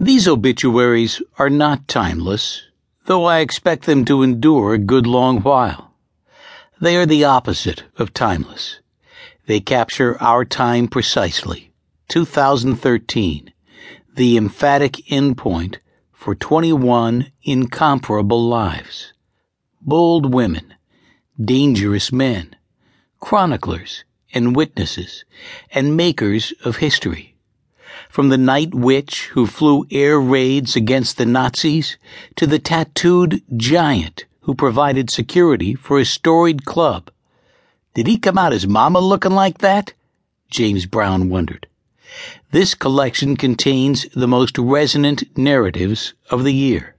These obituaries are not timeless, though I expect them to endure a good long while. They are the opposite of timeless. They capture our time precisely. 2013, the emphatic endpoint for 21 incomparable lives. Bold women, dangerous men, chroniclers and witnesses, and makers of history from the night witch who flew air raids against the Nazis to the tattooed giant who provided security for a storied club. Did he come out his mama looking like that? James Brown wondered. This collection contains the most resonant narratives of the year.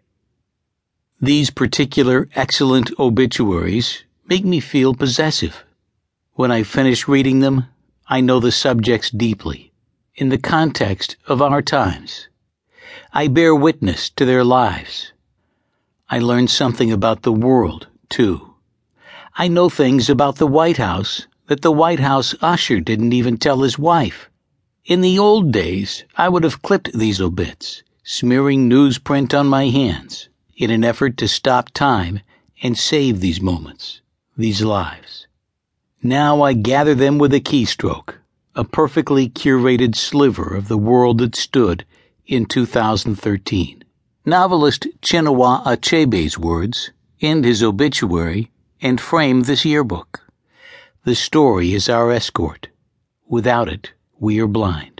These particular excellent obituaries make me feel possessive. When I finish reading them, I know the subjects deeply in the context of our times. I bear witness to their lives. I learn something about the world, too. I know things about the White House that the White House usher didn't even tell his wife. In the old days, I would have clipped these obits, smearing newsprint on my hands, in an effort to stop time and save these moments, these lives. Now I gather them with a keystroke a perfectly curated sliver of the world that stood in 2013. Novelist Chinua Achebe's words end his obituary and frame this yearbook. The story is our escort. Without it, we are blind.